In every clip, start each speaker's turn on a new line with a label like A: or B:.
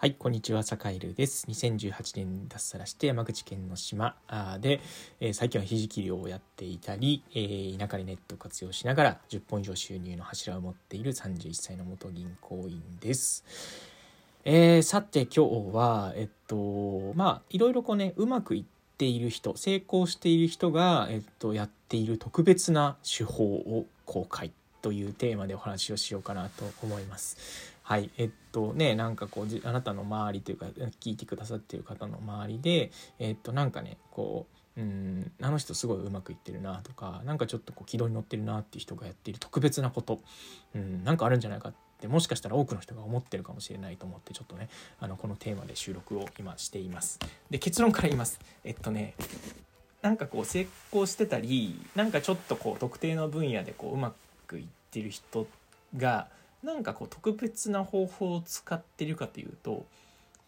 A: はい、こんにちは、坂井るです。2018年脱サラして山口県の島で、え、最近はひじき漁をやっていたり、え、田舎でネットを活用しながら10本以上収入の柱を持っている31歳の元銀行員です。えー、さて今日は、えっと、まあ、いろいろこうね、うまくいっている人、成功している人が、えっと、やっている特別な手法を公開というテーマでお話をしようかなと思います。はい、えっとねなんかこうあなたの周りというか聞いてくださってる方の周りでえっとなんかねこううんあの人すごいうまくいってるなとか何かちょっとこう軌道に乗ってるなっていう人がやっている特別なこと、うん、なんかあるんじゃないかってもしかしたら多くの人が思ってるかもしれないと思ってちょっとねあのこのテーマで収録を今しています。で結論から言います。えっとねなんかこう成功してたりなんかちょっとこう特定の分野でこううまくいってる人がなんかこう特別な方法を使ってるかというと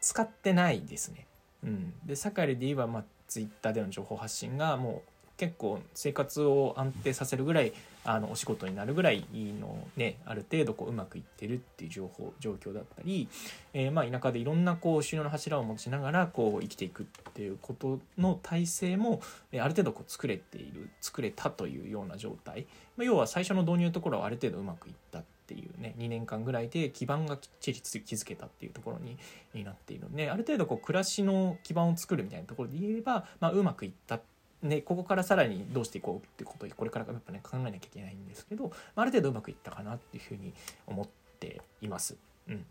A: 使ってないですね。うん、で盛りで言えば、まあ、ツイッターでの情報発信がもう結構生活を安定させるぐらいあのお仕事になるぐらいのねある程度こううまくいってるっていう情報状況だったり、えー、まあ田舎でいろんなこう収納の柱を持ちながらこう生きていくっていうことの体制も、えある程度こう作れている作れたというような状態、まあ、要は最初の導入のところはある程度うまくいったっていうね2年間ぐらいで基盤がきっちり築けたっていうところになっているのである程度こう暮らしの基盤を作るみたいなところで言えば、まあ、うまくいったね、ここからさらにどうしていこうってことをこれからやっぱね考えなきゃいけないんですけど、まあ、ある程度うまくいったかなっていうふうに思っています。うん、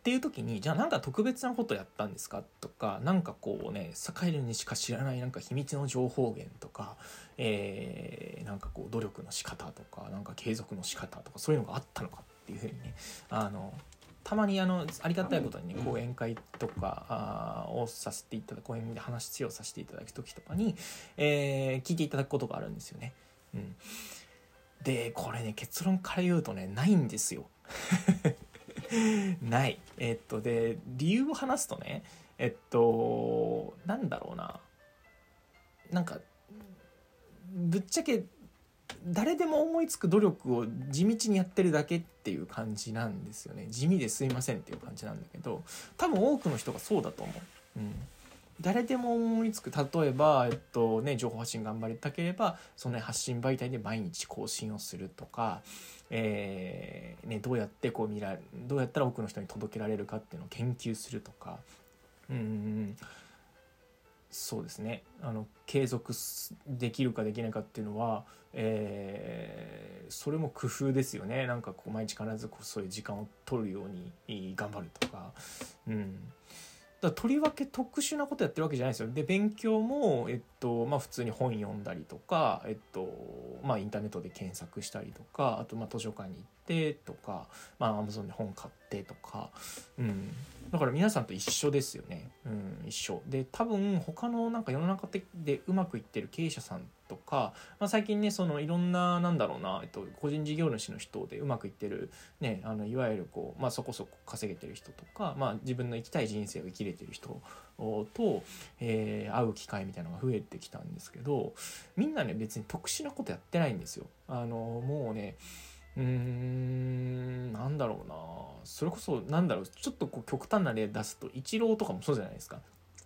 A: っていう時にじゃあなんか特別なことやったんですか？とか何かこうね栄えるにしか知らないなんか秘密の情報源とか、えー、なんかこう努力の仕方とかなんか継続の仕方とかそういうのがあったのかっていうふうにねあのたまにあのありがたいことにね講演会とかをさせていただく講演で話をさせていただく時とかに、えー、聞いていただくことがあるんですよね。うん、でこれね結論から言うとねないんですよ。ない。えっとで理由を話すとねえっとなんだろうななんかぶっちゃけ誰でも思いつく努力を地道にやってるだけっていう感じなんですよね地味ですいませんっていう感じなんだけど多分多くの人がそうだと思う。うん誰でも思いつく。例えば、えっとね、情報発信頑張りたければその発信媒体で毎日更新をするとか、えーね、どうやってこう見らどうやったら多くの人に届けられるかっていうのを研究するとか。うん。そうですね。あの継続できるかできないかっていうのは、えー、それも工夫ですよね。なんかこう毎日必ずこうそういう時間を取るように頑張るとか。うん。だとりわけ特殊なことやってるわけじゃないですよ。で勉強も、えっとまあ、普通に本読んだりとか、えっとまあ、インターネットで検索したりとかあとまあ図書館に行ってとか、まあ、Amazon で本買ってとか、うん、だから皆さんと一緒ですよね。うん、一緒。で、多分他のなんか世の中でうまくいってる経営者さんか、まあ、最近ね、そのいろんな、なんだろうな、えっと、個人事業主の人でうまくいってる、ね、あの、いわゆるこう、まあそこそこ稼げてる人とか、まあ自分の生きたい人生を生きれてる人と、えー、会う機会みたいなのが増えてきたんですけど、みんなね、別に特殊なことやってないんですよ。あの、もうね、うーんなんだろうな。それこそなんだろうちょっとこう極端な例出すとイチローとかもそうじゃないですか。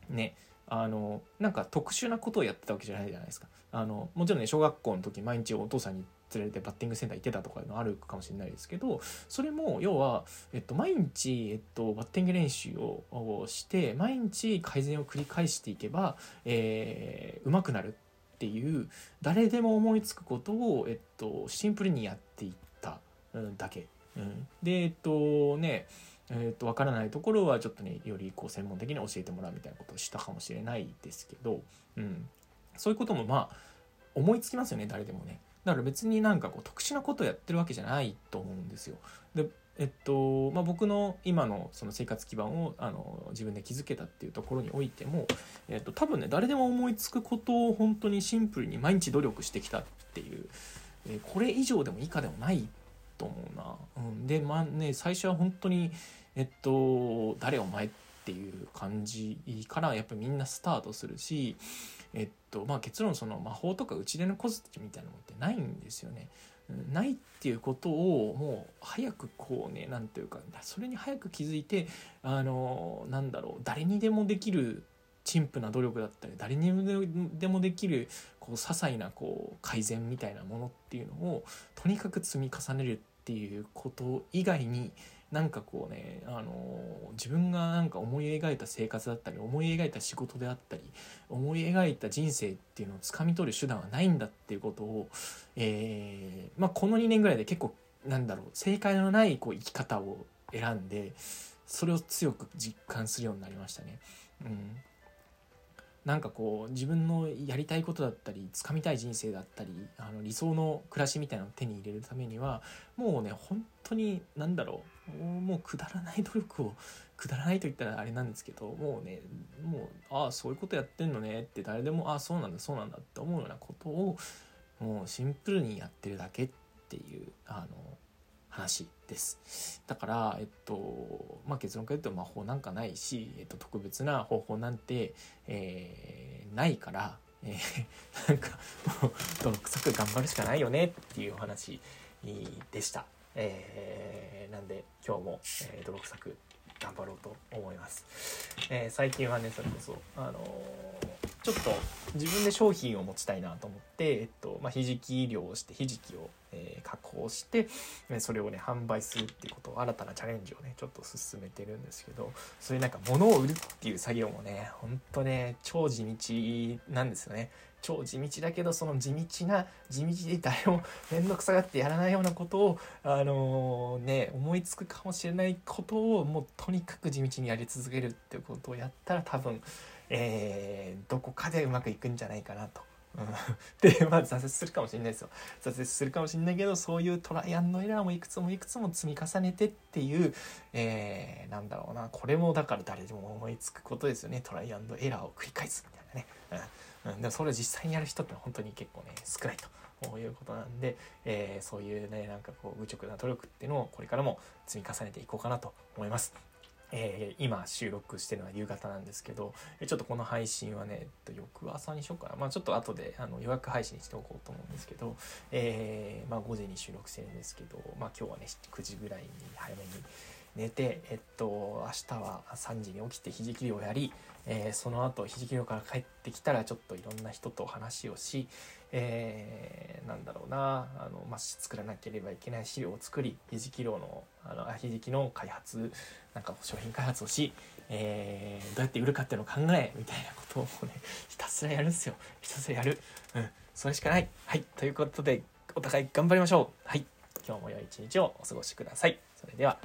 A: ね。あのなんか特殊なことをやってたわけじゃないじゃないですか。あのもちろんね小学校の時毎日お父さんに連れてバッティングセンター行ってたとかいうのあるかもしれないですけどそれも要は、えっと、毎日、えっと、バッティング練習をして毎日改善を繰り返していけば、えー、上手くなるっていう誰でも思いつくことを、えっと、シンプルにやっていった。だけ。うん、でえっとねえっと分からないところはちょっとねよりこう専門的に教えてもらうみたいなことをしたかもしれないですけど、うん、そういうこともまあ思いつきますよね誰でもね。だから別になんかこう特殊なことをやってるわけじゃないと思うんですよ。でえっとまあ、僕の今のその生活基盤をあの自分で築けたっていうところにおいても、えっと、多分ね誰でも思いつくことを本当にシンプルに毎日努力してきたっていう、えこれ以上でも以下でもないと思うな。うん、でまあね最初は本当にえっと誰お前っていう感じからやっぱりみんなスタートするしえっとまあ結論その魔法とか打ち出のコスみたいなのってないんですよね。ないっていうことをもう早くこうね何ていうかそれに早く気づいてあのなんだろう誰にでもできる陳腐な努力だったり誰にでもできるこう些細なこう改善みたいなものっていうのをとにかく積み重ねるっていうこと以外になんかこうね、あの自分がなんか思い描いた生活だったり思い描いた仕事であったり思い描いた人生っていうのをつかみ取る手段はないんだっていうことを、えまあ、この2年ぐらいで結構なんだろう正解のないこう生き方を選んでそれを強く実感するようになりましたね。うんなんかこう自分のやりたいことだったり掴みたい人生だったりあの理想の暮らしみたいなのを手に入れるためにはもうね本当に何だろうもうくだらない努力を くだらないと言ったらあれなんですけどもうねもうああそういうことやってんのねって誰でもああそうなんだそうなんだって思うようなことをもうシンプルにやってるだけっていうあの話です。だから、えっと、まあ、結論から言うと魔法なんかないし、えっと、特別な方法なんて、えー、ないから、えー、なんか、もう、泥臭く頑張るしかないよねっていうお話でした。えー、なんで、今日も、えー、泥臭く頑張ろうと思います。えー、最近はね、それこそ、あのちょっと自分で商品を持ちたいなと思って、えっとまあ、ひじき漁をしてひじきを、えー、加工してそれをね販売するっていうことを新たなチャレンジをねちょっと進めてるんですけどそういうなんか物を売るっていう作業もねほんとね超地道なんですよね。超地道だけどその地道な地道で誰も 面倒くさがってやらないようなことをあのー、ね思いつくかもしれないことをもうとにかく地道にやり続けるっていうことをやったら多分えー、どこかでうまくいくんじゃないかなと。うん、でまあ挫折するかもしれないですよ挫折するかもしれないけどそういうトライアンドエラーもいくつもいくつも積み重ねてっていう、えー、なんだろうなこれもだから誰でも思いつくことですよねトライアンドエラーを繰り返すみたいなね、うん、でもそれを実際にやる人って本当に結構ね少ないと。いうことなんで、えー、そういうねなんかこう愚直な努力っていうのをこれからも積み重ねていこうかなと思います。えー、今収録してるのは夕方なんですけどちょっとこの配信はね、えっと、翌朝にしようかな。まあちょっと後であの予約配信しておこうと思うんですけど、えー、まあ、5時に収録してるんですけど、まあ、今日はね9時ぐらいに早めに寝てえっと明日は3時に起きてひじきりをやり、えー、その後ひじきりから帰ってきたらちょっといろんな人と話をし、えー、なんだろうなあの、まあ、作らなければいけない資料を作りひじき漁のあのひじきの開発なんか商品開発をし、えー、どうやって売るかっていうのを考えみたいなことをねひたすらやるんですよ。ひたすらやる。うん。それしかない。はい。ということでお互い頑張りましょう。はい。今日も良い一日をお過ごしください。それでは。